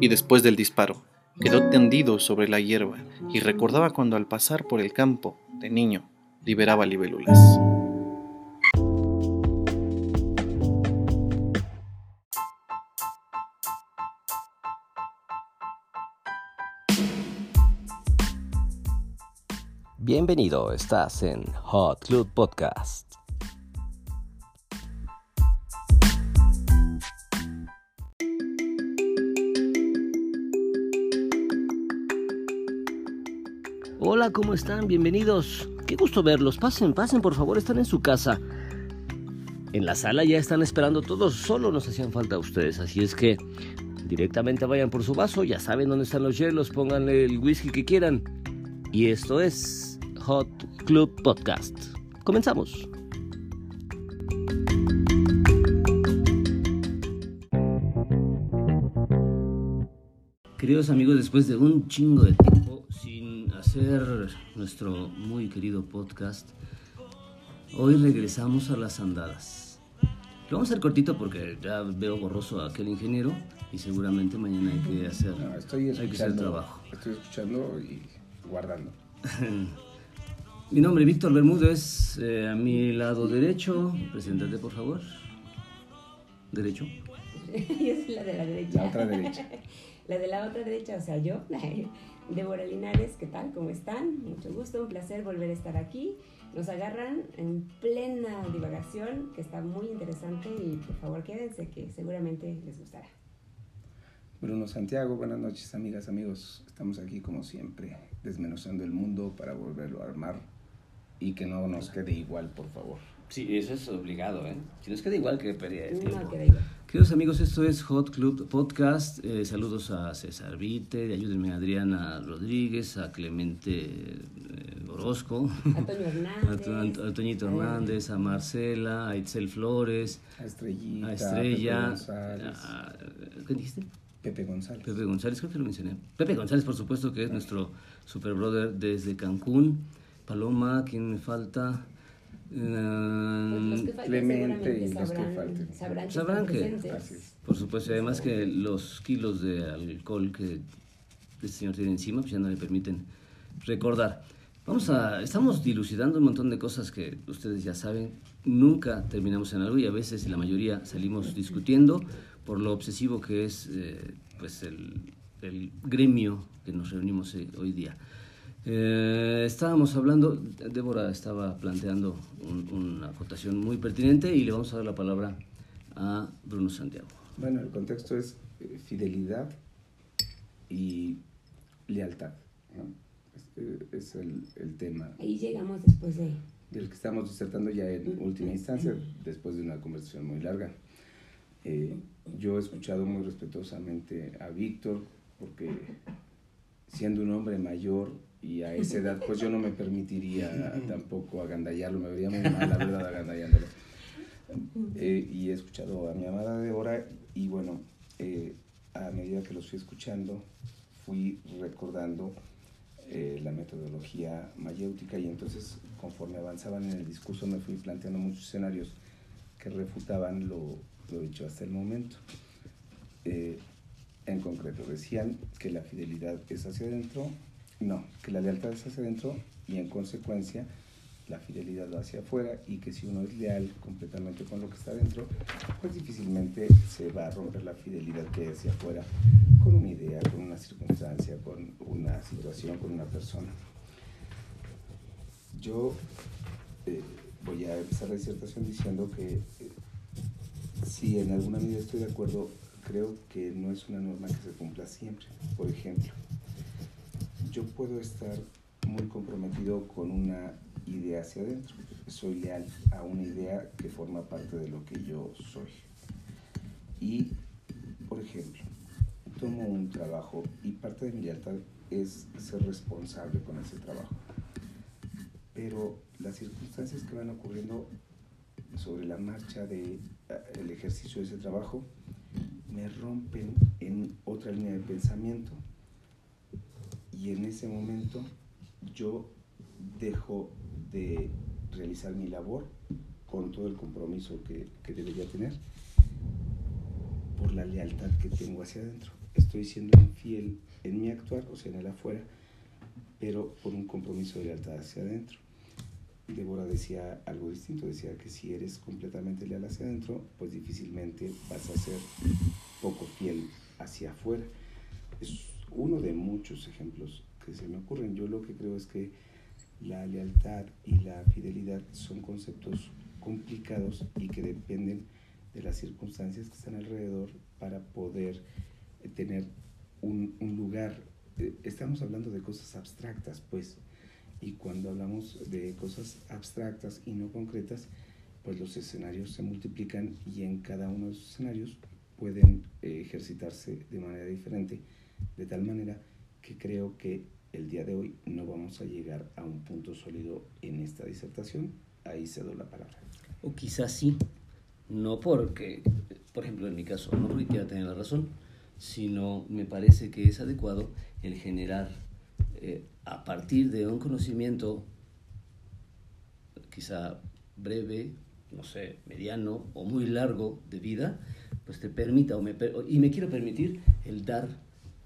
Y después del disparo, quedó tendido sobre la hierba y recordaba cuando al pasar por el campo, de niño, liberaba libélulas. Bienvenido, estás en Hot Club Podcast. ¿Cómo están? Bienvenidos. Qué gusto verlos. Pasen, pasen, por favor, están en su casa. En la sala ya están esperando todos, solo nos hacían falta ustedes, así es que directamente vayan por su vaso, ya saben dónde están los hielos, pónganle el whisky que quieran. Y esto es Hot Club Podcast. Comenzamos. Queridos amigos, después de un chingo de tiempo hacer nuestro muy querido podcast, hoy regresamos a las andadas. Lo vamos a hacer cortito porque ya veo borroso a aquel ingeniero y seguramente mañana hay que hacer, estoy hay que hacer trabajo. Estoy escuchando y guardando. Mi nombre es Víctor Bermúdez, eh, a mi lado derecho, preséntate por favor. ¿Derecho? yo soy la de la derecha. La otra derecha. la de la otra derecha, o sea, yo, Débora Linares, ¿qué tal? ¿Cómo están? Mucho gusto, un placer volver a estar aquí. Nos agarran en plena divagación, que está muy interesante y por favor quédense, que seguramente les gustará. Bruno Santiago, buenas noches amigas, amigos. Estamos aquí como siempre, desmenuzando el mundo para volverlo a armar y que no nos quede igual, por favor. Sí, eso es obligado, ¿eh? Si nos queda igual, que pérdida de tiempo. No queda igual. Queridos amigos, esto es Hot Club Podcast. Eh, saludos a César Vite, ayúdenme a Adriana Rodríguez, a Clemente eh, Orozco, a, a, Toñito Hernández, a Marcela, a Itzel Flores, a Estrellita, a Estrella, ¿qué dijiste? Pepe González. Pepe González, creo que lo mencioné. Pepe González, por supuesto, que es nuestro super brother desde Cancún. Paloma, ¿quién me falta? Pues Clemente y los que falten. Sabrán, que, por supuesto, además que los kilos de alcohol que este señor tiene encima, pues ya no le permiten recordar. Vamos a, estamos dilucidando un montón de cosas que ustedes ya saben. Nunca terminamos en algo y a veces la mayoría salimos discutiendo por lo obsesivo que es eh, pues el, el, gremio que nos reunimos eh, hoy día. Eh, estábamos hablando, Débora estaba planteando una acotación muy pertinente y le vamos a dar la palabra a Bruno Santiago. Bueno, el contexto es eh, fidelidad y lealtad. Es, el, el, tema. Ahí llegamos después de... Del que estamos disertando ya en última instancia, después de una conversación muy larga. Eh, yo he escuchado muy respetuosamente a Víctor, porque siendo un hombre mayor y a esa edad, pues yo no me permitiría tampoco agandallarlo, me vería muy mal, la verdad, agandallándolo. Eh, y he escuchado a mi amada Débora y bueno, eh, a medida que los fui escuchando, fui recordando eh, la metodología mayéutica y entonces conforme avanzaban en el discurso me fui planteando muchos escenarios que refutaban lo, lo dicho hasta el momento. en concreto, decían que la fidelidad es hacia adentro no, que la lealtad es hacia adentro y en consecuencia la fidelidad va hacia afuera y que si uno es leal completamente con lo que está dentro, pues difícilmente se va a romper la fidelidad que hay hacia afuera con una idea, con una circunstancia, con una situación, con una persona. Yo eh, voy a empezar la disertación diciendo que eh, si en alguna medida estoy de acuerdo, creo que no es una norma que se cumpla siempre. Por ejemplo, yo puedo estar muy comprometido con una idea hacia adentro. Soy leal a una idea que forma parte de lo que yo soy. Y, por ejemplo, tomo un trabajo y parte de mi lealtad es ser responsable con ese trabajo. Pero las circunstancias que van ocurriendo sobre la marcha del de, ejercicio de ese trabajo me rompen en otra línea de pensamiento y en ese momento yo dejo de realizar mi labor con todo el compromiso que, que debería tener por la lealtad que tengo hacia adentro. Estoy siendo infiel en mi actuar, o sea, en el afuera, pero por un compromiso de lealtad hacia adentro. Débora decía algo distinto, decía que si eres completamente leal hacia adentro, pues difícilmente vas a ser poco fiel hacia afuera. Uno de muchos ejemplos que se me ocurren. Yo lo que creo es que la lealtad y la fidelidad son conceptos complicados y que dependen de las circunstancias que están alrededor para poder eh, tener un, un lugar. Eh, estamos hablando de cosas abstractas, pues, y cuando hablamos de cosas abstractas y no concretas, pues los escenarios se multiplican y en cada uno de esos escenarios pueden eh, ejercitarse de manera diferente, de tal manera que creo que el día de hoy no vamos a llegar a un punto sólido en esta disertación. Ahí cedo la palabra. O quizás sí, no porque, por ejemplo, en mi caso, no porque quiera tener la razón, sino me parece que es adecuado el generar eh, a partir de un conocimiento quizá breve, no sé, mediano o muy largo de vida, pues te permita, o me, y me quiero permitir el dar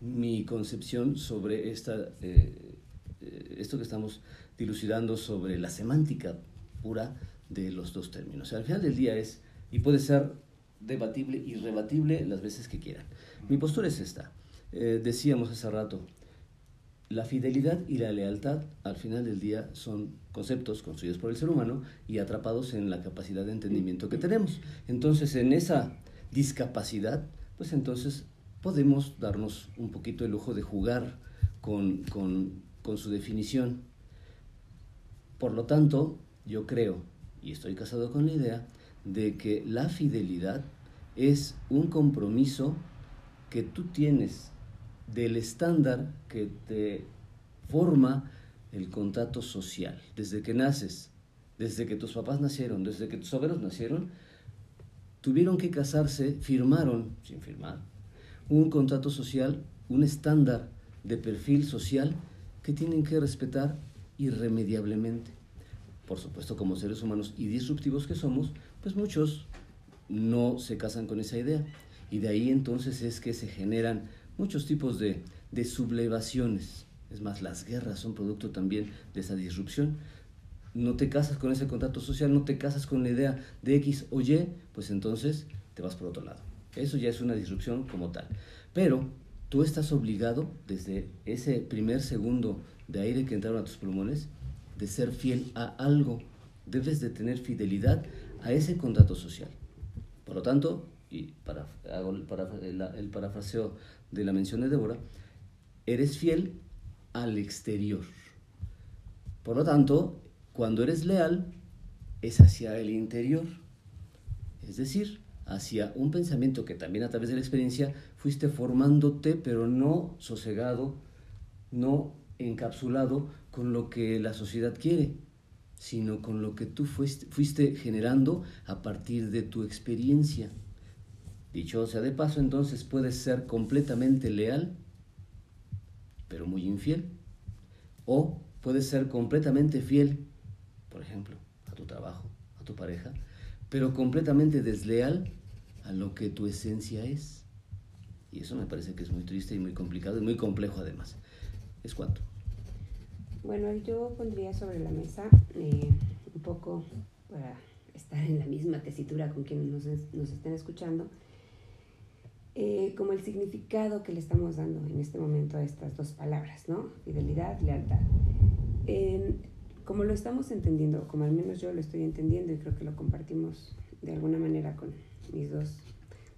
mi concepción sobre esta, eh, eh, esto que estamos dilucidando sobre la semántica pura de los dos términos. al final del día es, y puede ser debatible y las veces que quieran. Mi postura es esta. decíamos hace rato, la fidelidad y la lealtad al final del día son conceptos construidos por el ser humano y atrapados en la capacidad de entendimiento que tenemos. Entonces, en esa discapacidad, pues entonces podemos darnos un poquito el lujo de jugar con, con, con su definición. Por lo tanto, yo creo, y estoy casado con la idea, de que la fidelidad es un compromiso que tú tienes del estándar que te forma el contrato social. Desde que naces, desde que tus papás nacieron, desde que tus abuelos nacieron, tuvieron que casarse, firmaron, sin firmar, un contrato social, un estándar de perfil social que tienen que respetar irremediablemente. Por supuesto, como seres humanos y disruptivos que somos, pues muchos no se casan con esa idea. Y de ahí entonces es que se generan muchos tipos de, de sublevaciones. Es más, las guerras son producto también de esa disrupción. No te casas con ese contrato social, no te casas con la idea de X o Y, pues entonces te vas por otro lado. Eso ya es una disrupción como tal. Pero tú estás obligado desde ese primer segundo de aire que entraron a tus pulmones de ser fiel a algo. Debes de tener fidelidad a ese contrato social. Por lo tanto, y para, hago el, el parafraseo de la mención de Débora, eres fiel al exterior. Por lo tanto, cuando eres leal, es hacia el interior. Es decir, hacia un pensamiento que también a través de la experiencia fuiste formándote, pero no sosegado, no encapsulado con lo que la sociedad quiere, sino con lo que tú fuiste, fuiste generando a partir de tu experiencia. Dicho sea de paso, entonces puedes ser completamente leal, pero muy infiel. O puedes ser completamente fiel, por ejemplo, a tu trabajo, a tu pareja, pero completamente desleal lo que tu esencia es. Y eso me parece que es muy triste y muy complicado y muy complejo además. ¿Es cuánto? Bueno, yo pondría sobre la mesa eh, un poco para estar en la misma tesitura con quienes nos, nos estén escuchando eh, como el significado que le estamos dando en este momento a estas dos palabras, ¿no? Fidelidad, lealtad. como lo estamos entendiendo, como al menos yo lo estoy entendiendo y creo que lo compartimos de alguna manera con mis dos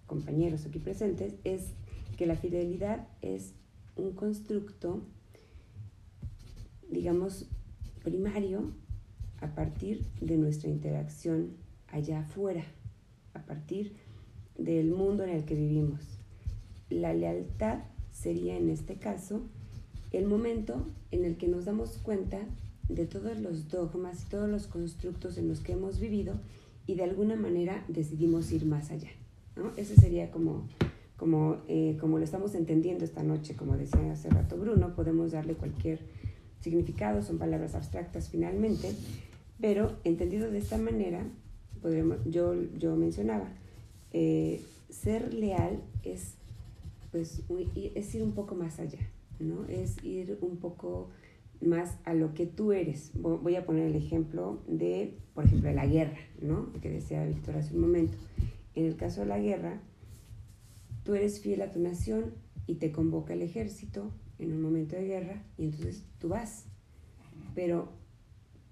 compañeros aquí presentes, es que la fidelidad es un constructo, digamos, primario a partir de nuestra interacción allá afuera, a partir del mundo en el que vivimos. La lealtad sería en este caso el momento en el que nos damos cuenta de todos los dogmas y todos los constructos en los que hemos vivido y de alguna manera decidimos ir más allá. ¿no? Ese sería como, como, eh, como lo estamos entendiendo esta noche, como decía hace rato Bruno, podemos darle cualquier significado, son palabras abstractas finalmente, pero entendido de esta manera, podremos, yo, yo mencionaba, eh, ser leal es, pues, es ir un poco más allá, ¿no? Es ir un poco más a lo que tú eres. Voy a poner el ejemplo de, por ejemplo, de la guerra, ¿no? Que decía Víctor hace un momento. En el caso de la guerra, tú eres fiel a tu nación y te convoca el ejército en un momento de guerra y entonces tú vas. Pero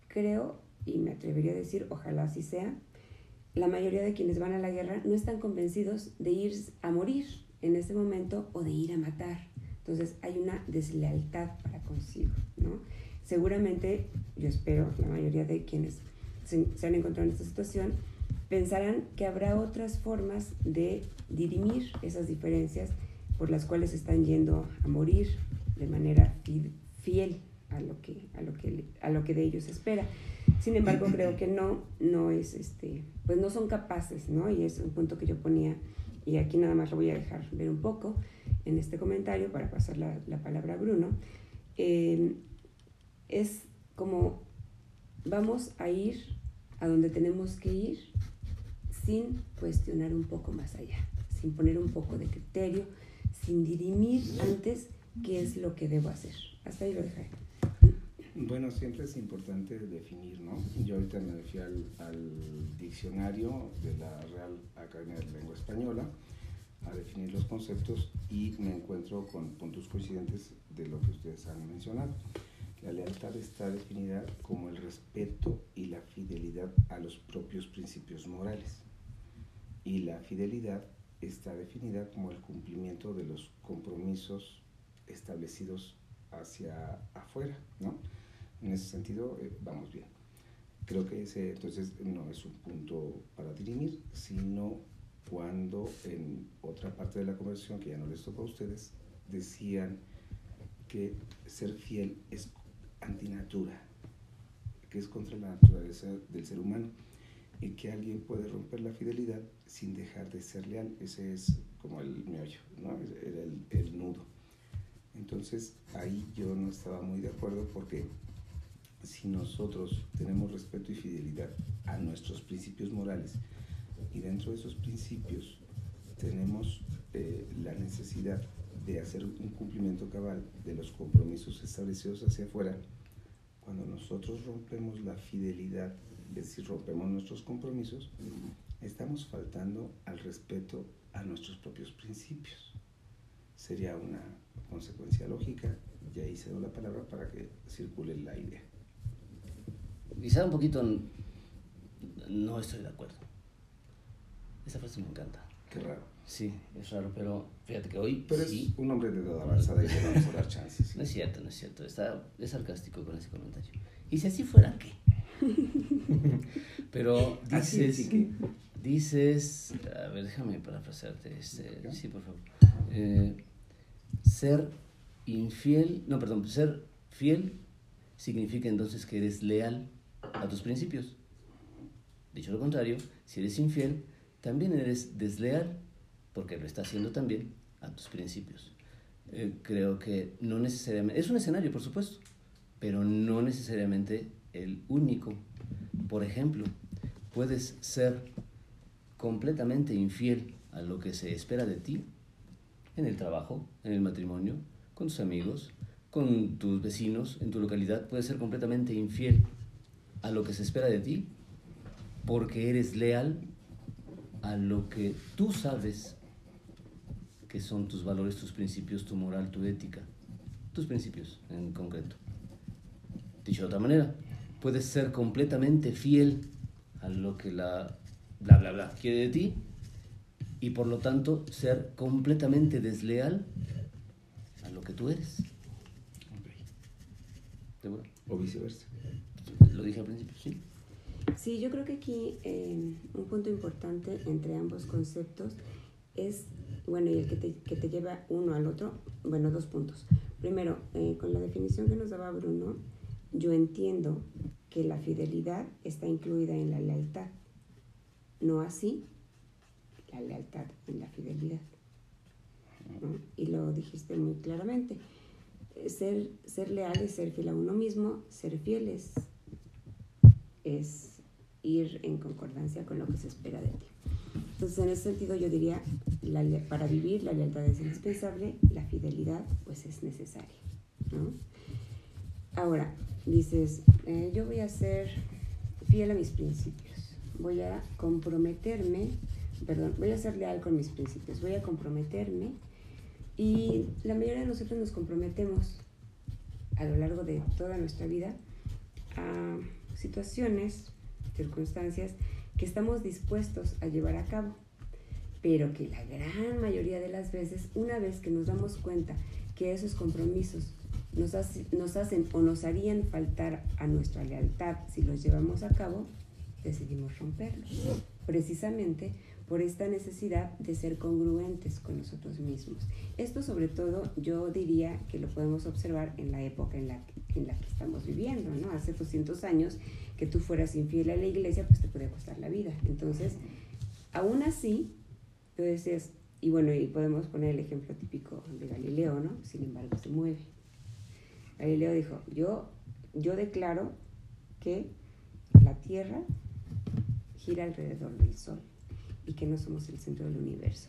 creo, y me atrevería a decir, ojalá así sea, la mayoría de quienes van a la guerra no están convencidos de ir a morir en ese momento o de ir a matar. Entonces hay una deslealtad para consigo, ¿no? Seguramente, yo espero, la mayoría de quienes se, han encontrado en esta situación pensarán que habrá otras formas de dirimir esas diferencias por las cuales están yendo a morir de manera fiel a lo que, a lo que, a lo que de ellos se espera. Sin embargo, creo que no, no es este, pues no son capaces, ¿no? Y es un punto que yo ponía, y aquí nada más lo voy a dejar ver un poco en este comentario para pasar la, la palabra a Bruno. Eh, es como vamos a ir a donde tenemos que ir sin cuestionar un poco más allá, sin poner un poco de criterio, sin dirimir antes qué es lo que debo hacer. Hasta ahí lo dejaré. Bueno, siempre es importante definir, ¿no? Yo ahorita me fui al, al diccionario de la Real Academia de Lengua Española a definir los conceptos y me encuentro con puntos coincidentes de lo que ustedes han mencionado. La lealtad está definida como el respeto y la fidelidad a los propios principios morales. Y la fidelidad está definida como el cumplimiento de los compromisos establecidos hacia afuera, ¿no? En ese sentido, eh, vamos bien. Creo que ese entonces no es un punto para dirimir, sino cuando en otra parte de la conversación, que ya no les tocó a ustedes, decían que ser fiel es antinatura, que es contra la naturaleza del ser humano y que alguien puede romper la fidelidad sin dejar de ser leal. Ese es como el meollo, ¿no? era el, el nudo. Entonces ahí yo no estaba muy de acuerdo porque si nosotros tenemos respeto y fidelidad a nuestros principios morales y dentro de esos principios tenemos eh, la necesidad de hacer un cumplimiento cabal de los compromisos establecidos hacia afuera, cuando nosotros rompemos la fidelidad, es decir, rompemos nuestros compromisos, estamos faltando al respeto a nuestros propios principios. Sería una consecuencia lógica, y ahí cedo la palabra para que circule la idea quizá un poquito no estoy de acuerdo. Esa frase me encanta. Qué raro. Sí, es raro, pero fíjate que hoy. Pero sí. es un hombre de edad avanzada y le vamos a dar chances. No es cierto, no es cierto. Está, es sarcástico con ese comentario. Y si así fuera, ¿qué? pero dices. Dices. A ver, déjame parafrasearte. Este, sí, por favor. Eh, ser infiel. No, perdón, ser fiel significa entonces que eres leal a tus principios. Dicho lo contrario, si eres infiel, también eres desleal, porque lo estás haciendo también a tus principios. Eh, creo que no necesariamente, es un escenario, por supuesto, pero no necesariamente el único. Por ejemplo, puedes ser completamente infiel a lo que se espera de ti en el trabajo, en el matrimonio, con tus amigos, con tus vecinos, en tu localidad. Puedes ser completamente infiel a lo que se espera de ti porque eres leal a lo que tú sabes que son tus valores, tus principios, tu moral, tu ética, tus principios en concreto. Dicho de otra manera, puedes ser completamente fiel a lo que la bla bla bla quiere de ti y por lo tanto ser completamente desleal a lo que tú eres. O viceversa lo dije al principio, sí. Sí, yo creo que aquí eh, un punto importante entre ambos conceptos es, bueno, y el que te, que te lleva uno al otro, bueno, dos puntos. Primero, eh, con la definición que nos daba Bruno, yo entiendo que la fidelidad está incluida en la lealtad, no así la lealtad en la fidelidad. Y lo dijiste muy claramente. Ser, ser leal es ser fiel a uno mismo, ser fiel es es ir en concordancia con lo que se espera de ti. Entonces, en ese sentido, yo diría, para vivir la lealtad es indispensable, la fidelidad pues es necesaria. ¿no? Ahora, dices, eh, yo voy a ser fiel a mis principios, voy a comprometerme, perdón, voy a ser leal con mis principios, voy a comprometerme y la mayoría de nosotros nos comprometemos a lo largo de toda nuestra vida a situaciones, circunstancias que estamos dispuestos a llevar a cabo, pero que la gran mayoría de las veces, una vez que nos damos cuenta que esos compromisos nos, hacen o nos harían faltar a nuestra lealtad si los llevamos a cabo, decidimos romperlos, precisamente por esta necesidad de ser congruentes con nosotros mismos. Esto sobre todo yo diría que lo podemos observar en la época en la, en la que estamos viviendo, ¿no? Hace 200 años que tú fueras infiel a la iglesia, pues te podía costar la vida. Entonces, aún así, tú decías, y bueno, y podemos poner el ejemplo típico de Galileo, ¿no? Sin embargo, se mueve. Galileo dijo, yo, yo declaro que la Tierra gira alrededor del Sol y que no somos el centro del universo.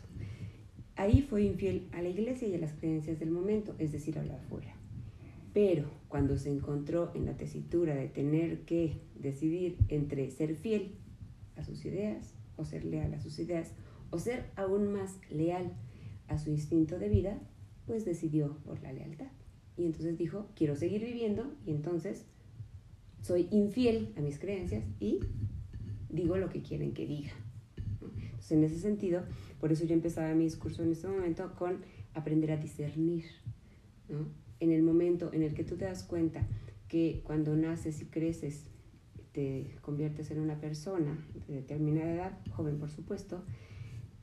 Ahí fue infiel a la iglesia y a las creencias del momento, es decir, a la afuera. Pero cuando se encontró en la tesitura de tener que decidir entre ser fiel a sus ideas o ser leal a sus ideas o ser aún más leal a su instinto de vida, pues decidió por la lealtad. Y entonces dijo, quiero seguir viviendo y entonces soy infiel a mis creencias y digo lo que quieren que diga en ese sentido, por eso yo empezaba mi discurso en este momento con aprender a discernir. En el momento en el que tú te das cuenta que cuando naces y creces te conviertes en una persona de determinada edad, joven por supuesto,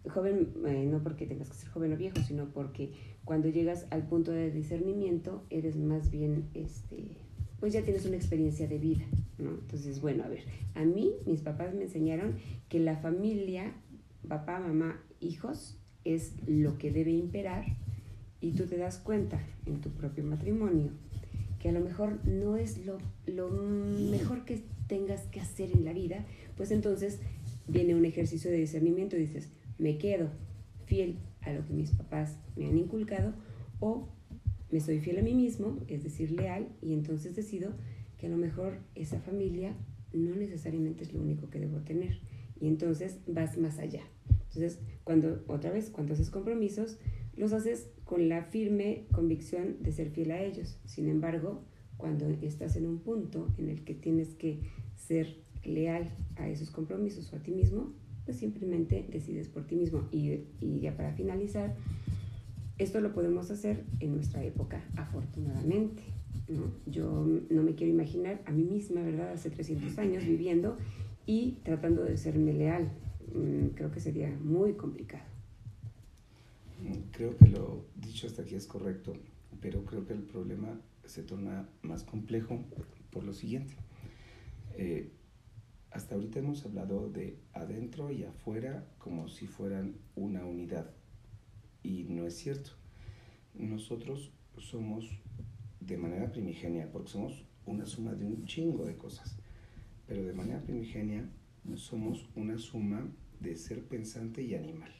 joven eh, no porque tengas que ser joven o viejo, sino porque cuando llegas al punto de discernimiento eres más bien, este, pues ya tienes una experiencia de vida, ¿no? Entonces, bueno, a ver, a mí mis papás me enseñaron que la familia papá, mamá, hijos, es lo que debe imperar y tú te das cuenta en tu propio matrimonio que a lo mejor no es lo, lo mejor que tengas que hacer en la vida, pues entonces viene un ejercicio de discernimiento y dices, me quedo fiel a lo que mis papás me han inculcado o me soy fiel a mí mismo, es decir, leal, y entonces decido que a lo mejor esa familia no necesariamente es lo único que debo tener. Y entonces vas más allá. Entonces, cuando, otra vez, cuando haces compromisos, los haces con la firme convicción de ser fiel a ellos. Sin embargo, cuando estás en un punto en el que tienes que ser leal a esos compromisos o a ti mismo, pues simplemente decides por ti mismo. Y, ya para finalizar, esto lo podemos hacer en nuestra época, afortunadamente. ¿no? Yo no me quiero imaginar a mí misma, ¿verdad? Hace 300 años viviendo y tratando de serme leal. Mm, creo que sería muy complicado. Creo que lo dicho hasta aquí es correcto, pero creo que el problema se torna más complejo por lo siguiente. Eh, hasta ahorita hemos hablado de adentro y afuera como si fueran una unidad. Y no es cierto. Nosotros somos de manera primigenia, porque somos una suma de un chingo de cosas pero de manera primigenia somos una suma de ser pensante y animal,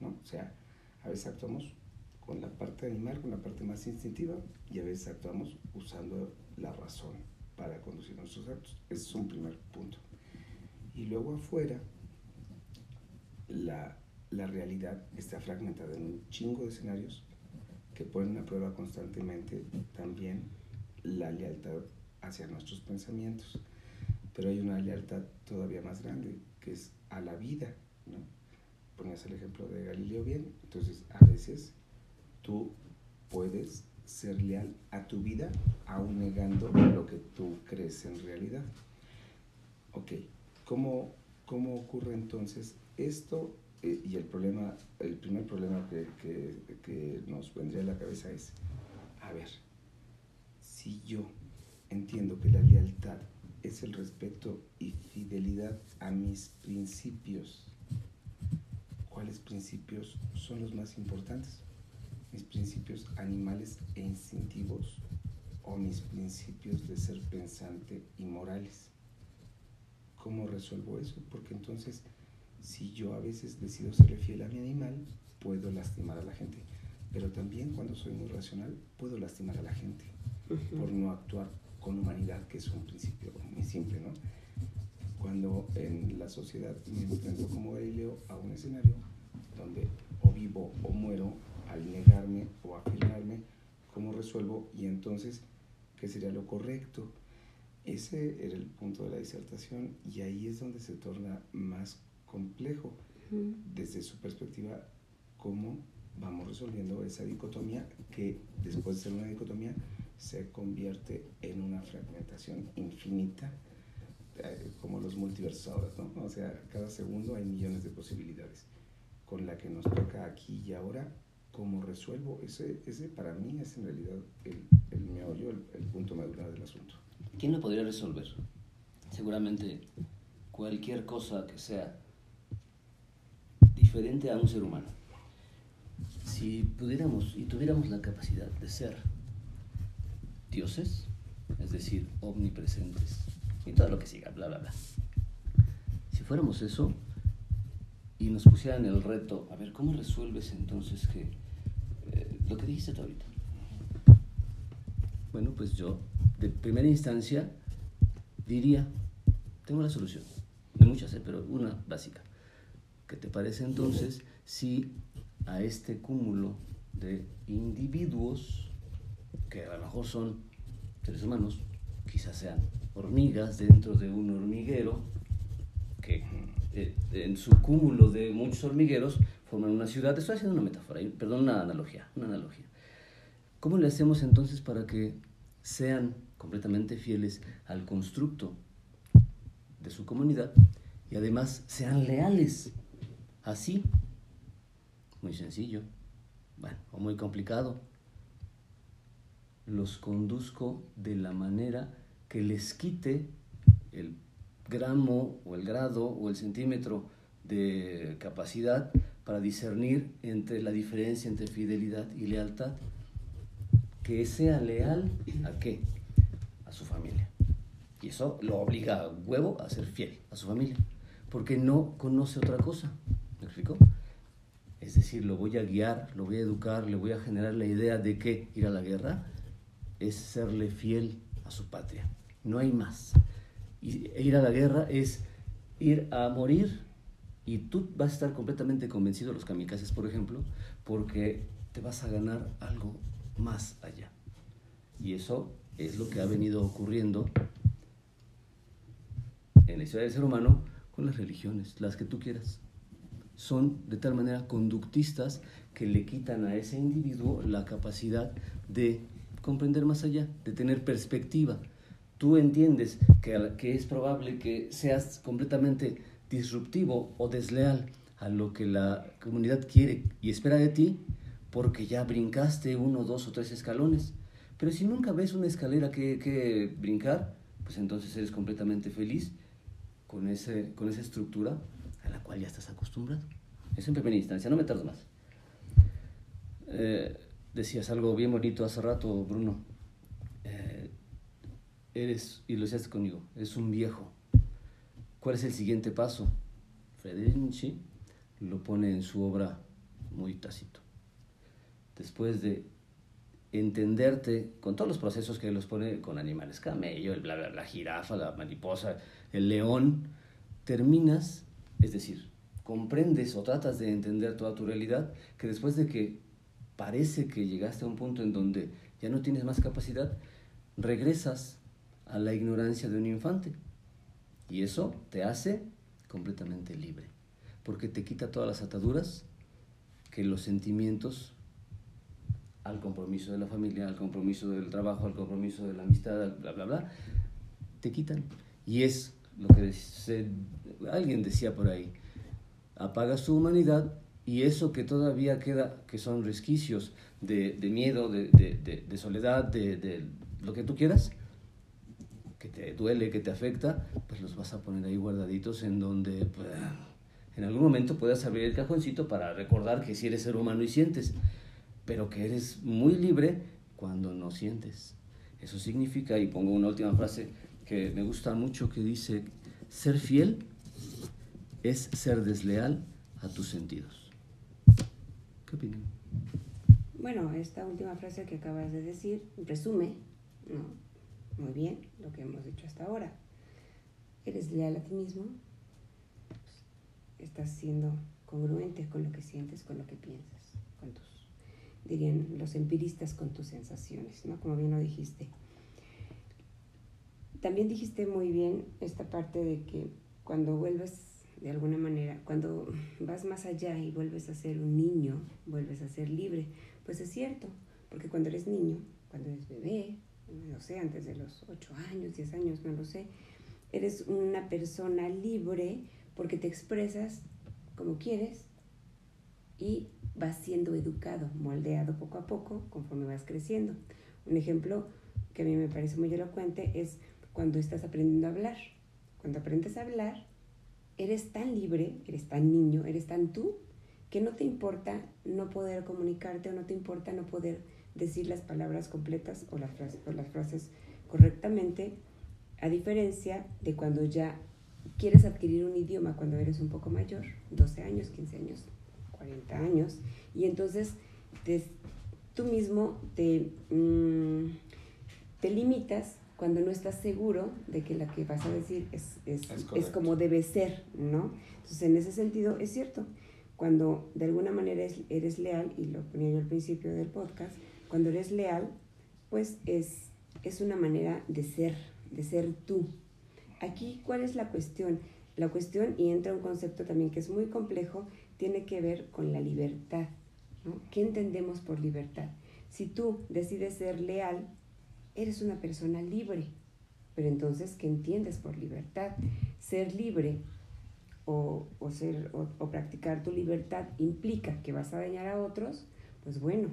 ¿no? O sea, a veces actuamos con la parte animal, con la parte más instintiva, y a veces actuamos usando la razón para conducir nuestros actos. Ese es un primer punto. Y luego afuera, la, la realidad está fragmentada en un chingo de escenarios que ponen a prueba constantemente también la lealtad hacia nuestros pensamientos pero hay una lealtad todavía más grande, que es a la vida, ¿no? Ponías el ejemplo de Galileo bien, entonces a veces tú puedes ser leal a tu vida aún negando lo que tú crees en realidad. Ok, ¿cómo, cómo ocurre entonces esto? Eh, y el problema, el primer problema que, que, que nos vendría a la cabeza es, a ver, si yo entiendo que la lealtad es el respeto y fidelidad a mis principios. ¿Cuáles principios son los más importantes? Mis principios animales e instintivos o mis principios de ser pensante y morales. ¿Cómo resuelvo eso? Porque entonces, Si yo a veces decido serle fiel a mi animal, puedo lastimar a la gente. Pero también cuando soy muy racional, puedo lastimar a la gente por no actuar con humanidad, que es un principio muy simple, ¿no? Cuando en la sociedad me enfrento como Galileo a un escenario donde o vivo o muero al negarme o afirmarme, ¿cómo resuelvo? Y entonces, ¿qué sería lo correcto? Ese era el punto de la disertación y ahí es donde se torna más complejo desde su perspectiva cómo vamos resolviendo esa dicotomía que después de ser una dicotomía se convierte en una fragmentación infinita los multiversos ahora, ¿no? O sea, cada segundo hay millones de posibilidades con la que nos toca aquí y ahora cómo resuelvo, ese, ese para mí es en realidad el, el meollo, el, el punto medular del asunto. ¿Quién lo podría resolver? Seguramente cualquier cosa que sea diferente a un ser humano. Si pudiéramos y tuviéramos la capacidad de ser dioses, es decir, omnipresentes, y todo lo que siga, bla, bla, bla. Fuéramos eso y nos pusieran el reto, a ver, ¿cómo resuelves entonces que lo que dijiste tú ahorita. Bueno, pues yo, de primera instancia, diría, tengo la solución, de muchas, ¿eh? pero una básica. ¿Qué te parece entonces si a este cúmulo de individuos, que a lo mejor son seres humanos, quizás sean hormigas dentro de un hormiguero, que eh, en su cúmulo de muchos hormigueros forman una ciudad. Estoy haciendo una metáfora, perdón, una analogía, una analogía. ¿Cómo le hacemos entonces para que sean completamente fieles al constructo de su comunidad y además sean leales? Así, muy sencillo, bueno, o muy complicado. Los conduzco de la manera que les quite el gramo o el grado o el centímetro de capacidad para discernir entre la diferencia entre fidelidad y lealtad. Que sea leal a qué? A su familia. Y eso lo obliga a huevo a ser fiel a su familia, porque no conoce otra cosa. ¿Me? Es decir, lo voy a guiar, lo voy a educar, le voy a generar la idea de que ir a la guerra es serle fiel a su patria. No hay más. Y ir a la guerra es ir a morir y tú vas a estar completamente convencido, los kamikazes, por ejemplo, porque te vas a ganar algo más allá. Y eso es lo que ha venido ocurriendo en la historia del ser humano con las religiones, las que tú quieras. Son de tal manera conductistas que le quitan a ese individuo la capacidad de comprender más allá, de tener perspectiva. Tú entiendes que, que es probable que seas completamente disruptivo o desleal a lo que la comunidad quiere y espera de ti porque ya brincaste uno, dos o tres escalones. Pero si nunca ves una escalera que, que brincar, pues entonces eres completamente feliz con, ese, con esa estructura a la cual ya estás acostumbrado. Es en primera instancia, no me tardo más. Eh, decías algo bien bonito hace rato, Bruno. Eh, eres, y lo decías conmigo, es un viejo ¿Cuál es el siguiente paso? Federici lo pone en su obra muy tácito. Después de entenderte con todos los procesos que los pone con animales, camello, el bla, bla, la jirafa, la mariposa, el león, terminas, es decir, comprendes o tratas de entender toda tu realidad, que después de que parece que llegaste a un punto en donde ya no tienes más capacidad, regresas a la ignorancia de un infante y eso te hace completamente libre, porque te quita todas las ataduras que los sentimientos al compromiso de la familia, al compromiso del trabajo, al compromiso de la amistad, bla, bla, bla, te quitan. Y es lo que alguien decía por ahí, apaga su humanidad y eso que todavía queda, que son resquicios de, miedo, de, de soledad, de, lo que tú quieras, que te duele, que te afecta, pues los vas a poner ahí guardaditos en donde pues, en algún momento puedas abrir el cajoncito para recordar que si eres ser humano y sientes, pero que eres muy libre cuando no sientes. Eso significa, y pongo una última frase que me gusta mucho, que dice, ser fiel es ser desleal a tus sentidos. ¿Qué opinan? Bueno, esta última frase que acabas de decir resume muy bien lo que hemos dicho hasta ahora. Eres leal a ti mismo, estás siendo congruente con lo que sientes, con lo que piensas, con tus, dirían los empiristas, con tus sensaciones, ¿no? Como bien lo dijiste. También dijiste muy bien esta parte de que cuando vuelves de alguna manera, cuando vas más allá y vuelves a ser un niño, vuelves a ser libre, pues es cierto, porque cuando eres niño, cuando eres bebé, no sé, antes de los 8 años, 10 años, no lo sé, eres una persona libre porque te expresas como quieres y vas siendo educado, moldeado poco a poco conforme vas creciendo. Un ejemplo que a mí me parece muy elocuente es cuando estás aprendiendo a hablar. Cuando aprendes a hablar, eres tan libre, eres tan niño, eres tan tú, que no te importa no poder comunicarte o no te importa no poder decir las palabras completas o las frases, o las frases correctamente, a diferencia de cuando ya quieres adquirir un idioma cuando eres un poco mayor, 12 años, 15 años, 40 años, y entonces tú mismo te, mm, te limitas cuando no estás seguro de que la que vas a decir es, es, es, como debe ser, ¿no? Entonces, en ese sentido, es cierto, cuando de alguna manera eres, eres leal, y lo ponía yo al principio del podcast, cuando eres leal, pues es, es una manera de ser, de ser tú, Aquí, ¿cuál es la cuestión? La cuestión, y entra un concepto también que es muy complejo, tiene que ver con la libertad. ¿Qué entendemos por libertad? Si tú decides ser leal, eres una persona libre. Pero entonces, ¿qué entiendes por libertad? Ser libre o, ser, o practicar tu libertad implica que vas a dañar a otros, pues bueno,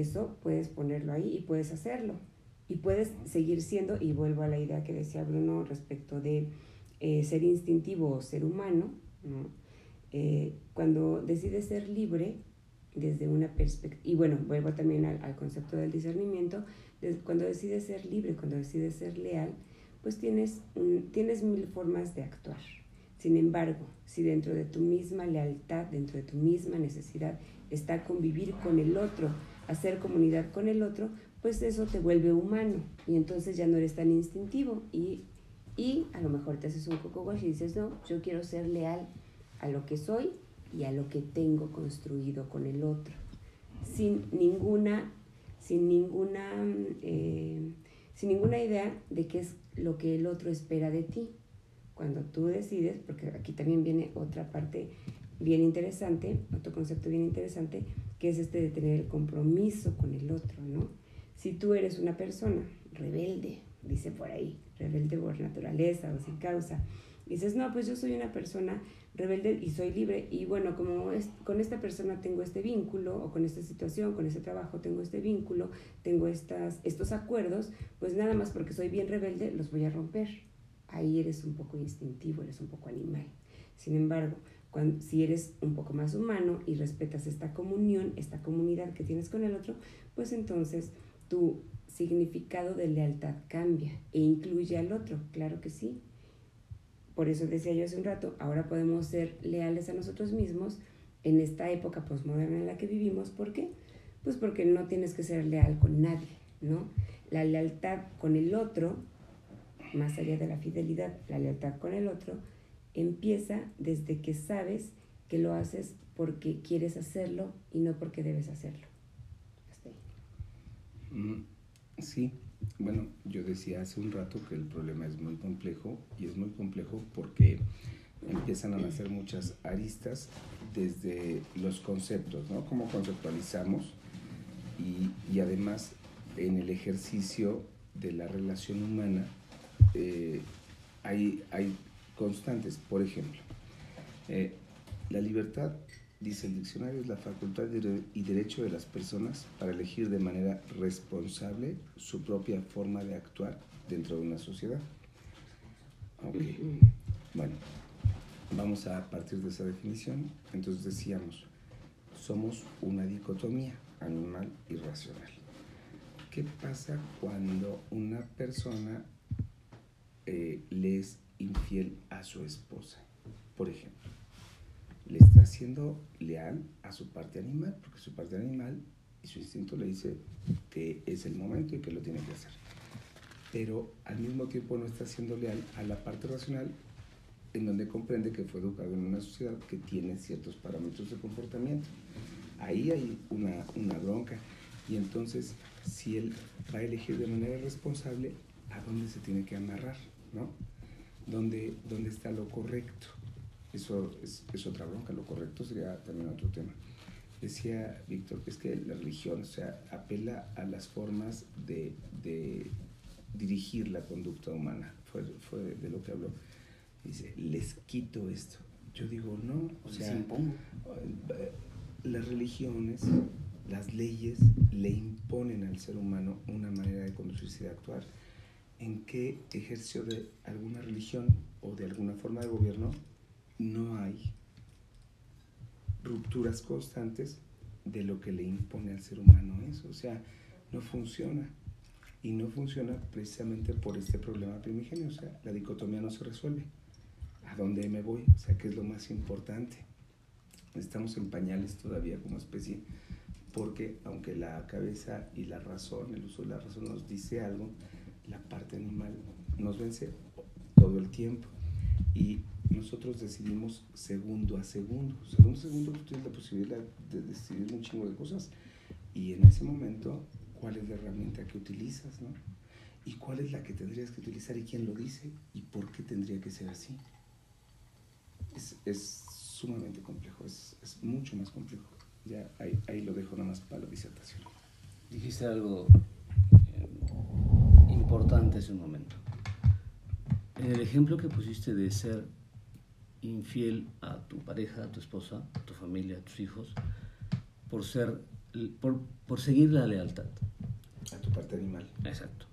eso puedes ponerlo ahí y puedes hacerlo y puedes seguir siendo, y vuelvo a la idea que decía Bruno respecto de eh, ser instintivo o ser humano, eh, cuando decides ser libre desde una perspectiva, y bueno, vuelvo también al, concepto del discernimiento, cuando decides ser libre, cuando decides ser leal, pues tienes, tienes mil formas de actuar. Sin embargo, si dentro de tu misma lealtad, dentro de tu misma necesidad, está convivir con el otro, hacer comunidad con el otro, pues eso te vuelve humano y entonces ya no eres tan instintivo y, y a lo mejor te haces un guay y dices, no, yo quiero ser leal a lo que soy y a lo que tengo construido con el otro, sin ninguna, sin ninguna, eh, sin ninguna idea de qué es lo que el otro espera de ti. Cuando tú decides, porque aquí también viene otra parte bien interesante, otro concepto bien interesante, que es este de tener el compromiso con el otro, ¿no? Si tú eres una persona rebelde, dice por ahí, rebelde por naturaleza o sin causa, dices, no, pues yo soy una persona rebelde y soy libre y bueno, como es, con esta persona tengo este vínculo o con esta situación, con este trabajo tengo este vínculo, tengo estas, estos acuerdos, pues nada más porque soy bien rebelde los voy a romper. Ahí eres un poco instintivo, eres un poco animal. Sin embargo, si eres un poco más humano y respetas esta comunión, esta comunidad que tienes con el otro, pues entonces tu significado de lealtad cambia e incluye al otro, claro que sí. Por eso decía yo hace un rato, ahora podemos ser leales a nosotros mismos en esta época posmoderna en la que vivimos. ¿Por qué? Pues porque no tienes que ser leal con nadie, ¿no? La lealtad con el otro, más allá de la fidelidad, la lealtad con el otro, empieza desde que sabes que lo haces porque quieres hacerlo y no porque debes hacerlo. Mm, sí, bueno, yo decía hace un rato que el problema es muy complejo y es muy complejo porque empiezan a nacer muchas aristas desde los conceptos, ¿no? Cómo conceptualizamos y, además en el ejercicio de la relación humana eh, hay, hay constantes. Por ejemplo, eh, la libertad Dice el diccionario, es la facultad y derecho de las personas para elegir de manera responsable su propia forma de actuar dentro de una sociedad. Bueno, vamos a partir de esa definición. Entonces decíamos, somos una dicotomía, animal y racional. ¿Qué pasa cuando una persona eh, le es infiel a su esposa? por ejemplo, le está siendo leal a su parte animal, porque su parte animal y su instinto le dice que es el momento y que lo tiene que hacer. Pero al mismo tiempo no está siendo leal a la parte racional en donde comprende que fue educado en una sociedad que tiene ciertos parámetros de comportamiento. Ahí hay una, una bronca. Y entonces, si él va a elegir de manera responsable, ¿a dónde se tiene que amarrar? ¿no? ¿Dónde, dónde está lo correcto? Eso es, es otra bronca. Lo correcto sería también otro tema decía Víctor, es que la religión, o sea, apela a las formas de, de dirigir la conducta humana, fue, fue, de lo que habló. Dice, les quito esto. Yo digo, no, o sea, las religiones, las leyes le imponen al ser humano una manera de conducirse y de actuar. ¿En qué ejercicio de alguna religión o de alguna forma de gobierno no hay rupturas constantes de lo que le impone al ser humano eso. O sea, no funciona. Y no funciona precisamente por este problema primigenio. O sea, la dicotomía no se resuelve. ¿A dónde me voy? O sea, ¿qué es lo más importante? Estamos en pañales todavía como especie, porque aunque la cabeza y la razón, el uso de la razón nos dice algo, la parte animal nos vence todo el tiempo. Y nosotros decidimos segundo a segundo. Segundo a segundo tú tienes la posibilidad de decidir un chingo de cosas. Y en ese momento, ¿cuál es la herramienta que utilizas? ¿no? ¿Y cuál es la que tendrías que utilizar y quién lo dice? ¿Y por qué tendría que ser así? Es, es sumamente complejo, es, es, mucho más complejo. Ya ahí, ahí, lo dejo nada más para la disertación. Dijiste algo importante un momento. En el ejemplo que pusiste de ser infiel a tu pareja, a tu esposa, a tu familia, a tus hijos, por ser, por, por seguir la lealtad. A tu parte animal. Exacto.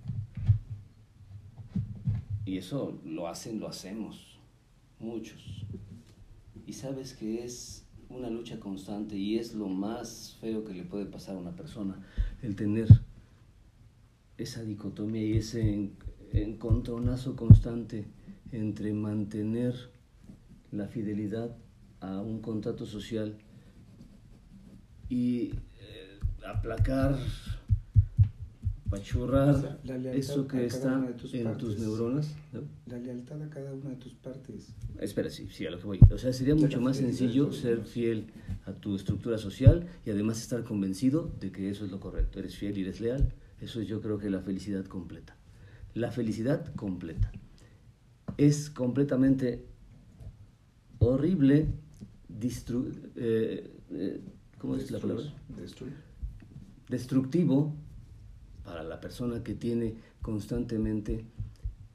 Y eso lo hacen, lo hacemos, muchos. Y sabes que es una lucha constante y es lo más feo que le puede pasar a una persona, el tener esa dicotomía y ese encontronazo constante entre mantener la fidelidad a un contrato social y eh, aplacar, pachurrar eso que está en tus neuronas. La lealtad a cada una de tus partes. Espera, sí, sí, a lo que voy. O sea, sería mucho más sencillo ser fiel a tu estructura social y además estar convencido de que eso es lo correcto. Eres fiel y eres leal. Eso es yo creo que la felicidad completa. La felicidad completa. Es completamente horrible, eh, eh, ¿cómo es la palabra? Destructivo para la persona que tiene constantemente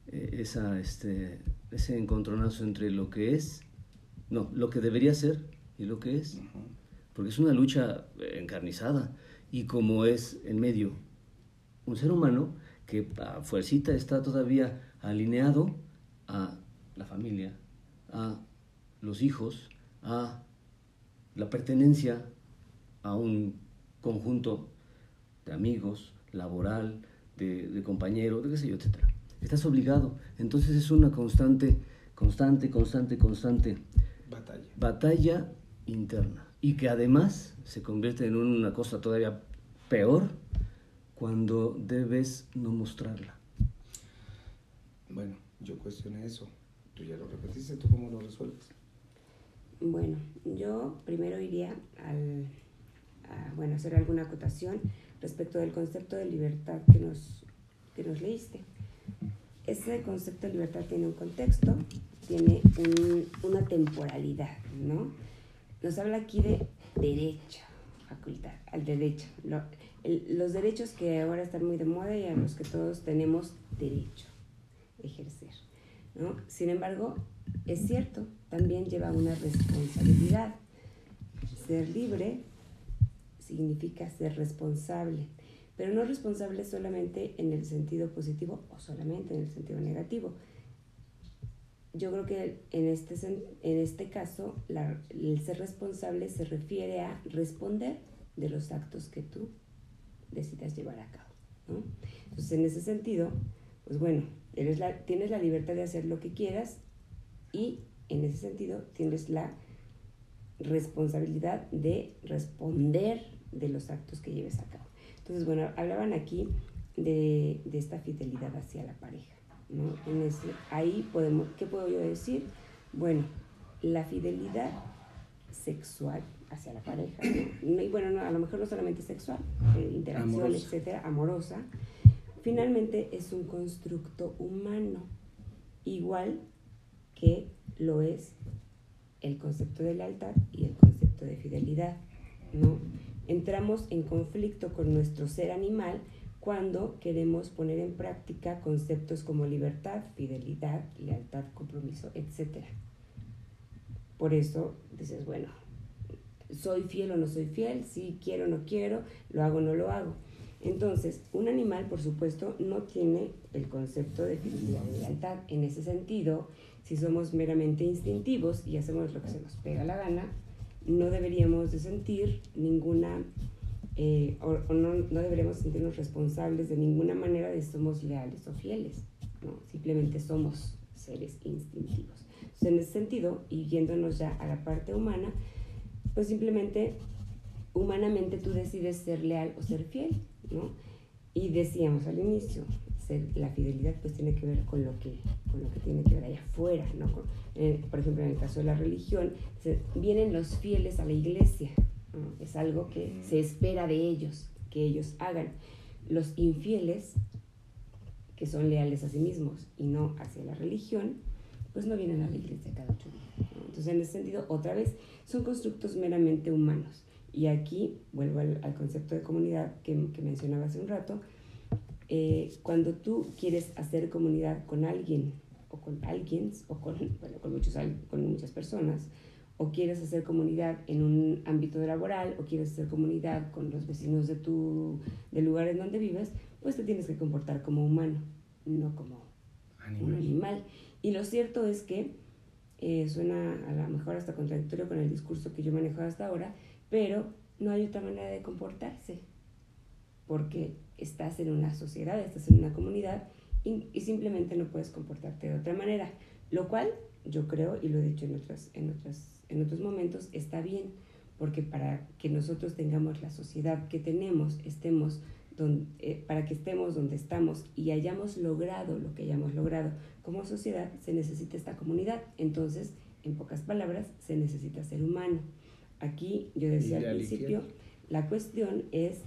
eh, esa, este, ese encontronazo entre lo que es, no, lo que debería ser y lo que es. Porque es una lucha encarnizada. Y como es en medio un ser humano que a fuercita está todavía alineado a la familia, a los hijos a la pertenencia a un conjunto de amigos, laboral, de, compañeros, de qué sé yo, etc. Estás obligado. Entonces es una constante, constante, constante, constante batalla. batalla interna. Y que además se convierte en una cosa todavía peor cuando debes no mostrarla. Bueno, yo cuestioné eso. Tú ya lo repetiste, ¿tú cómo lo resuelves? Bueno, yo primero iría al, a bueno, hacer alguna acotación respecto del concepto de libertad que nos, que nos leíste. Ese concepto de libertad tiene un contexto, tiene una temporalidad, ¿no? Nos habla aquí de derecho, facultad, al derecho. Los derechos que ahora están muy de moda y a los que todos tenemos derecho a ejercer, ¿no? Sin embargo, es cierto, también lleva una responsabilidad. Ser libre significa ser responsable, pero no responsable solamente en el sentido positivo o solamente en el sentido negativo. Yo creo que en este, en este caso el ser responsable se refiere a responder de los actos que tú decidas llevar a cabo. Entonces, en ese sentido, pues bueno, eres la, tienes la libertad de hacer lo que quieras y en ese sentido, tienes la responsabilidad de responder de los actos que lleves a cabo. Entonces, bueno, hablaban aquí de, esta fidelidad hacia la pareja. ¿no? En ese, ahí podemos, ¿qué puedo yo decir? Bueno, la fidelidad sexual hacia la pareja, y bueno, a lo mejor no solamente sexual, eh, interacción, etcétera, amorosa, finalmente es un constructo humano, igual que lo es el concepto de lealtad y el concepto de fidelidad, ¿no? Entramos en conflicto con nuestro ser animal cuando queremos poner en práctica conceptos como libertad, fidelidad, lealtad, compromiso, etc. Por eso dices, bueno, soy fiel o no soy fiel, si quiero o no quiero, lo hago o no lo hago. Entonces, un animal, por supuesto, no tiene el concepto de fidelidad y lealtad. En ese sentido, si somos meramente instintivos y hacemos lo que se nos pega la gana, no deberíamos de sentir ninguna, eh, o, no, no, deberíamos sentirnos responsables de ninguna manera de somos leales o fieles. ¿no? Simplemente somos seres instintivos. Entonces, en ese sentido, y yéndonos ya a la parte humana, pues simplemente humanamente tú decides ser leal o ser fiel, ¿no? Y decíamos al inicio, ser, la fidelidad pues tiene que ver con lo que, con lo que tiene que ver allá afuera, ¿no? Eh, por ejemplo, en el caso de la religión, vienen los fieles a la iglesia, es algo que se espera de ellos, que ellos hagan. Los infieles, que son leales a sí mismos y no hacia la religión, pues no vienen a la iglesia cada ocho días. Entonces, en ese sentido, otra vez, son constructos meramente humanos. Y aquí vuelvo al, concepto de comunidad que, mencionaba hace un rato. Eh, cuando tú quieres hacer comunidad con alguien o con alguien o con, bueno, con, muchos, con muchas personas, o quieres hacer comunidad en un ámbito laboral, o quieres hacer comunidad con los vecinos de tu, del lugar en donde vives, pues te tienes que comportar como humano, no como un animal. Y lo cierto es que eh, suena a lo mejor hasta contradictorio con el discurso que yo he manejado hasta ahora, pero no hay otra manera de comportarse, porque estás en una sociedad, estás en una comunidad y, simplemente no puedes comportarte de otra manera, lo cual yo creo, y lo he dicho en, otras, en, otras, en otros momentos, está bien, porque para que nosotros tengamos la sociedad que tenemos, estemos eh, para que estemos donde estamos y hayamos logrado lo que hayamos logrado como sociedad, se necesita esta comunidad. Entonces, en pocas palabras, se necesita ser humano. Aquí yo decía al principio, la cuestión es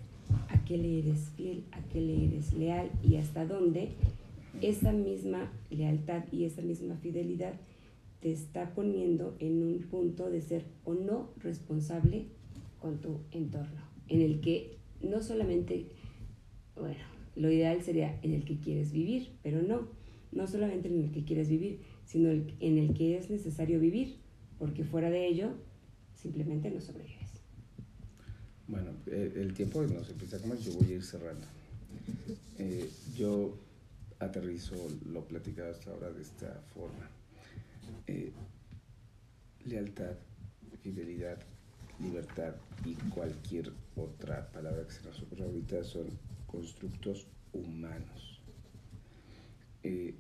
a qué le eres fiel, a qué le eres leal y hasta dónde esa misma lealtad y esa misma fidelidad te está poniendo en un punto de ser o no responsable con tu entorno, en el que no solamente bueno, lo ideal sería en el que quieres vivir, pero no, no solamente en el que quieres vivir, sino en el que es necesario vivir, porque fuera de ello simplemente no sobrevives. Bueno, el tiempo nos empieza a comer, yo voy a ir cerrando. Eh, yo aterrizo lo platicado hasta ahora de esta forma. Eh, lealtad, fidelidad, libertad y cualquier otra palabra que se nos ocurra ahorita son constructos humanos. Eh,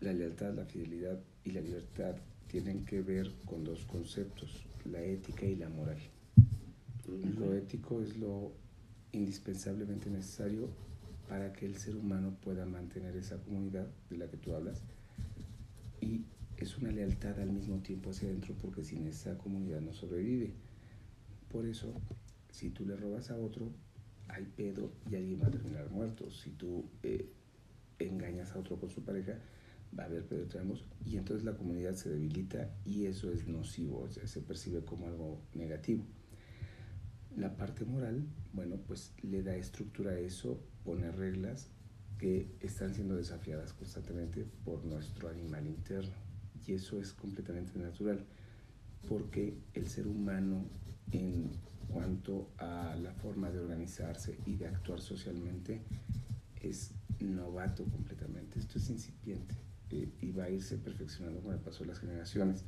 la lealtad, la fidelidad y la libertad tienen que ver con dos conceptos, la ética y la moral. Lo ético es lo indispensablemente necesario para que el ser humano pueda mantener esa comunidad de la que tú hablas y es una lealtad al mismo tiempo hacia adentro porque sin esa comunidad no sobrevive. Por eso, si tú le robas a otro, hay pedo y alguien va a terminar muerto. Si tú eh, engañas a otro con su pareja, va a haber pedo entre ambos y entonces la comunidad se debilita y eso es nocivo, se percibe como algo negativo. La parte moral, bueno, pues le da estructura a eso, pone reglas que están siendo desafiadas constantemente por nuestro animal interno. Y eso es completamente natural, porque el ser humano en cuanto a la forma de organizarse y de actuar socialmente es novato completamente. Esto es incipiente eh, y va a irse perfeccionando con el paso de las generaciones,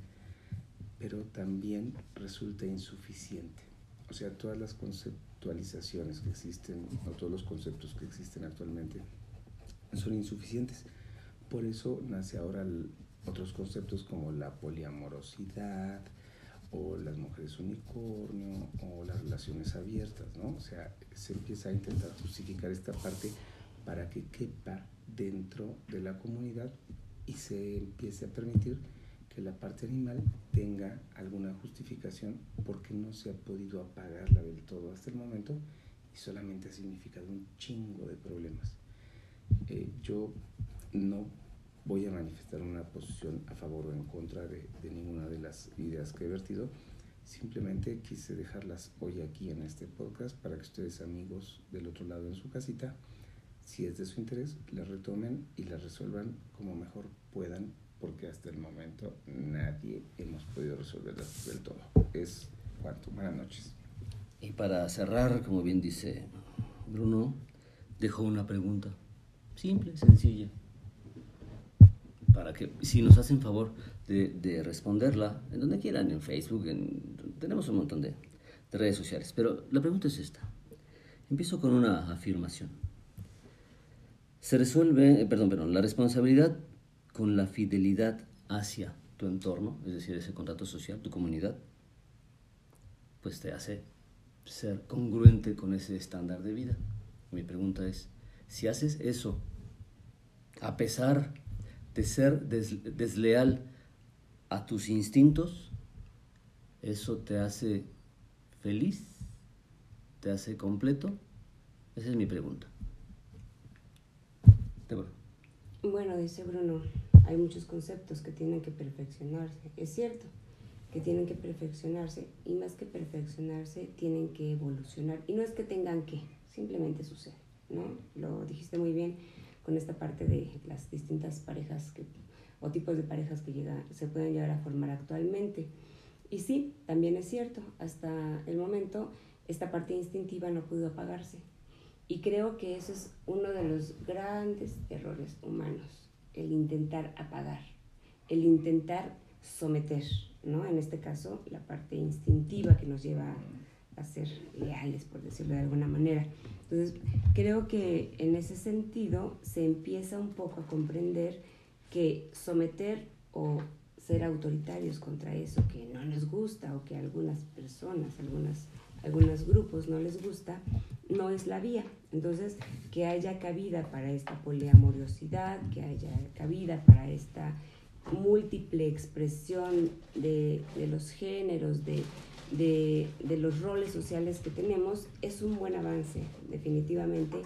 pero también resulta insuficiente. O sea, todas las conceptualizaciones que existen, o todos los conceptos que existen actualmente, son insuficientes. Por eso nace ahora otros conceptos como la poliamorosidad o las mujeres unicornio o las relaciones abiertas, ¿no? O sea, se empieza a intentar justificar esta parte para que quepa dentro de la comunidad y se empiece a permitir que la parte animal tenga alguna justificación porque no se ha podido apagarla del todo hasta el momento y solamente ha significado un chingo de problemas. Eh, yo no voy a manifestar una posición a favor o en contra de, de, ninguna de las ideas que he vertido. Simplemente quise dejarlas hoy aquí en este podcast para que ustedes amigos del otro lado en su casita, si es de su interés, las retomen y las resuelvan como mejor puedan, porque hasta el momento nadie hemos podido resolverlas del todo. Es cuanto. Buenas noches. Y para cerrar, como bien dice Bruno, dejo una pregunta. Simple, sencilla para que si nos hacen favor de, responderla, en donde quieran, en Facebook, tenemos un montón de, de redes sociales. Pero la pregunta es esta. Empiezo con una afirmación. Se resuelve, eh, perdón, perdón, la responsabilidad con la fidelidad hacia tu entorno, es decir, ese contrato social, tu comunidad, pues te hace ser congruente con ese estándar de vida. Mi pregunta es, si haces eso, a pesar de ser desleal a tus instintos, ¿eso te hace feliz? ¿Te hace completo? Esa es mi pregunta. Bueno, dice Bruno, hay muchos conceptos que tienen que perfeccionarse. Es cierto que tienen que perfeccionarse y más que perfeccionarse, tienen que evolucionar. Y no es que tengan que, simplemente sucede, ¿no? Lo dijiste muy bien con esta parte de las distintas parejas que, o tipos de parejas que se pueden llegar a formar actualmente. Y sí, también es cierto, hasta el momento esta parte instintiva no pudo apagarse. Y creo que eso es uno de los grandes errores humanos, el intentar apagar, el intentar someter, ¿no? En este caso, la parte instintiva que nos lleva a ser leales, por decirlo de alguna manera. Entonces, creo que en ese sentido se empieza un poco a comprender que someter o ser autoritarios contra eso que no nos gusta o que a algunas personas, algunas, algunos grupos no les gusta, no es la vía. Entonces, que haya cabida para esta poliamorosidad, que haya cabida para esta múltiple expresión de, de los géneros, de, de, de, los roles sociales que tenemos, es un buen avance, definitivamente,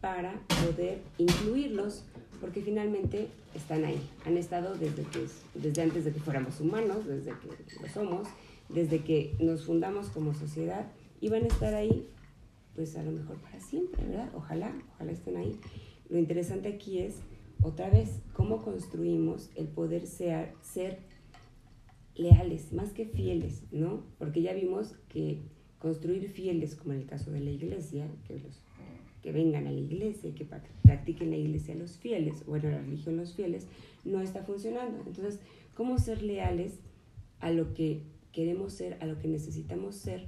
para poder incluirlos, porque finalmente están ahí, han estado desde, que, desde antes de que fuéramos humanos, desde que lo somos, desde que nos fundamos como sociedad, y van a estar ahí, pues a lo mejor para siempre, ¿verdad? Ojalá, ojalá estén ahí. Lo interesante aquí es, otra vez, cómo construimos el poder ser, ser leales, más que fieles, ¿no? Porque ya vimos que construir fieles, como en el caso de la iglesia, que, los, que vengan a la iglesia, que practiquen la iglesia los fieles, o bueno, la religión los fieles, no está funcionando. Entonces, ¿cómo ser leales a lo que queremos ser, a lo que necesitamos ser,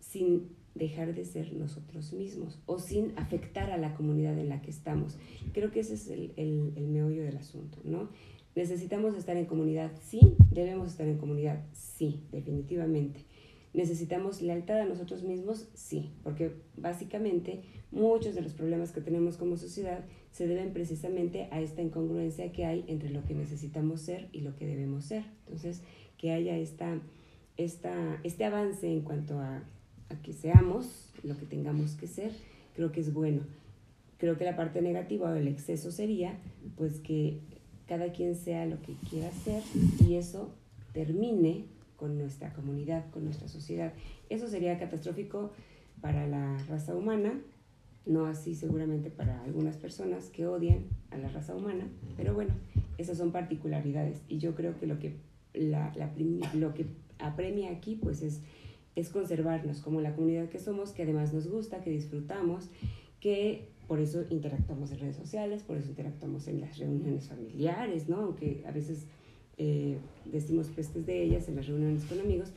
sin dejar de ser nosotros mismos o sin afectar a la comunidad en la que estamos? Creo que ese es el, el, el meollo del asunto, ¿no? ¿Necesitamos estar en comunidad? Sí. ¿Debemos estar en comunidad? Sí, definitivamente. ¿Necesitamos lealtad a nosotros mismos? Sí, porque básicamente muchos de los problemas que tenemos como sociedad se deben precisamente a esta incongruencia que hay entre lo que necesitamos ser y lo que debemos ser. Entonces, que haya esta, esta, este avance en cuanto a, a que seamos lo que tengamos que ser, creo que es bueno. Creo que la parte negativa o el exceso sería pues que cada quien sea lo que quiera ser y eso termine con nuestra comunidad, con nuestra sociedad. Eso sería catastrófico para la raza humana, no así seguramente para algunas personas que odian a la raza humana, pero bueno, esas son particularidades y yo creo que lo que, la, lo que apremia aquí pues es, es conservarnos como la comunidad que somos, que además nos gusta, que disfrutamos, que por eso interactuamos en redes sociales, por eso interactuamos en las reuniones familiares, ¿no? Aunque a veces eh, decimos pestes de ellas en las reuniones con amigos,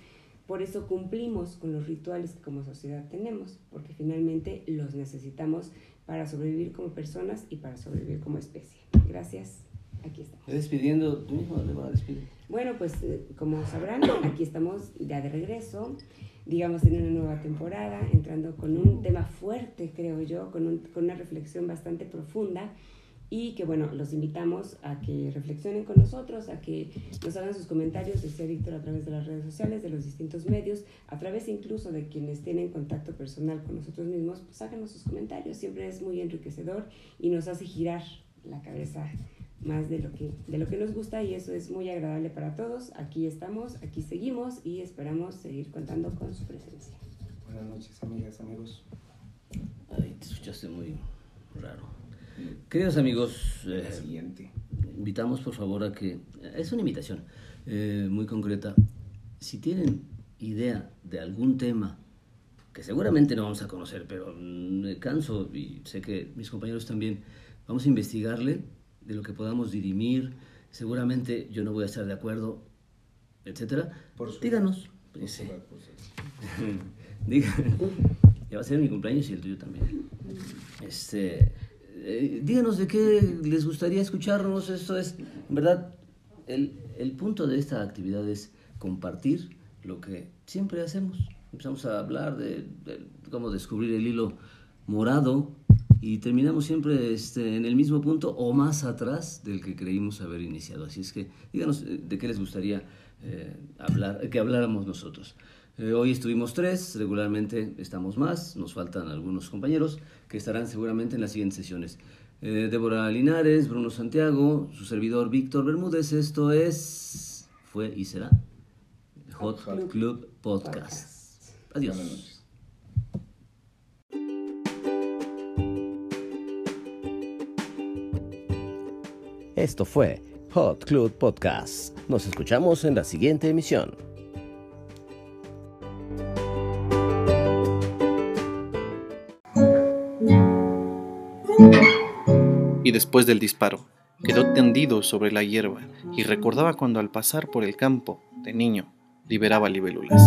por eso cumplimos con los rituales que como sociedad tenemos, porque finalmente los necesitamos para sobrevivir como personas y para sobrevivir como especie. Gracias. aquí estamos. Despidiendo, tú mismo le a despedir. Bueno, pues eh, como sabrán, aquí estamos ya de regreso, digamos en una nueva temporada, entrando con un tema fuerte, creo yo, con, un, con una reflexión bastante profunda y que bueno, los invitamos a que reflexionen con nosotros, a que nos hagan sus comentarios, decía Víctor, a través de las redes sociales, de los distintos medios, a través incluso de quienes tienen contacto personal con nosotros mismos, pues háganos sus comentarios, siempre es muy enriquecedor y nos hace girar la cabeza más de lo que de lo que nos gusta y eso es muy agradable para todos. Aquí estamos, aquí seguimos y esperamos seguir contando con su presencia. Buenas noches, amigas, amigos. Ay, te escuchaste muy raro. Queridos amigos, eh, siguiente. invitamos por favor a que, es una invitación eh, muy concreta, si tienen idea de algún tema que seguramente no vamos a conocer, pero me canso y sé que mis compañeros también, vamos a investigarle de lo que podamos dirimir, seguramente yo no voy a estar de acuerdo, etcétera. Díganos. ya va a ser mi cumpleaños y el tuyo también. Este, eh, díganos de qué les gustaría escucharnos. Esto es, en verdad, el, el punto de esta actividad es compartir lo que siempre hacemos. Empezamos a hablar de, cómo descubrir el hilo morado y terminamos siempre este, en el mismo punto o más atrás del que creímos haber iniciado. Así es que díganos eh, de qué les gustaría eh, hablar, que habláramos nosotros. Eh, hoy estuvimos tres, regularmente estamos más, nos faltan algunos compañeros que estarán seguramente en las siguientes sesiones. Eh, Débora Linares, Bruno Santiago, su servidor Víctor Bermúdez, esto es, fue y será Hot, Club, Podcast. Adiós. Esto fue Hot Club Podcast. Nos escuchamos en la siguiente emisión. y después del disparo quedó tendido sobre la hierba y recordaba cuando al pasar por el campo, de niño, liberaba libélulas.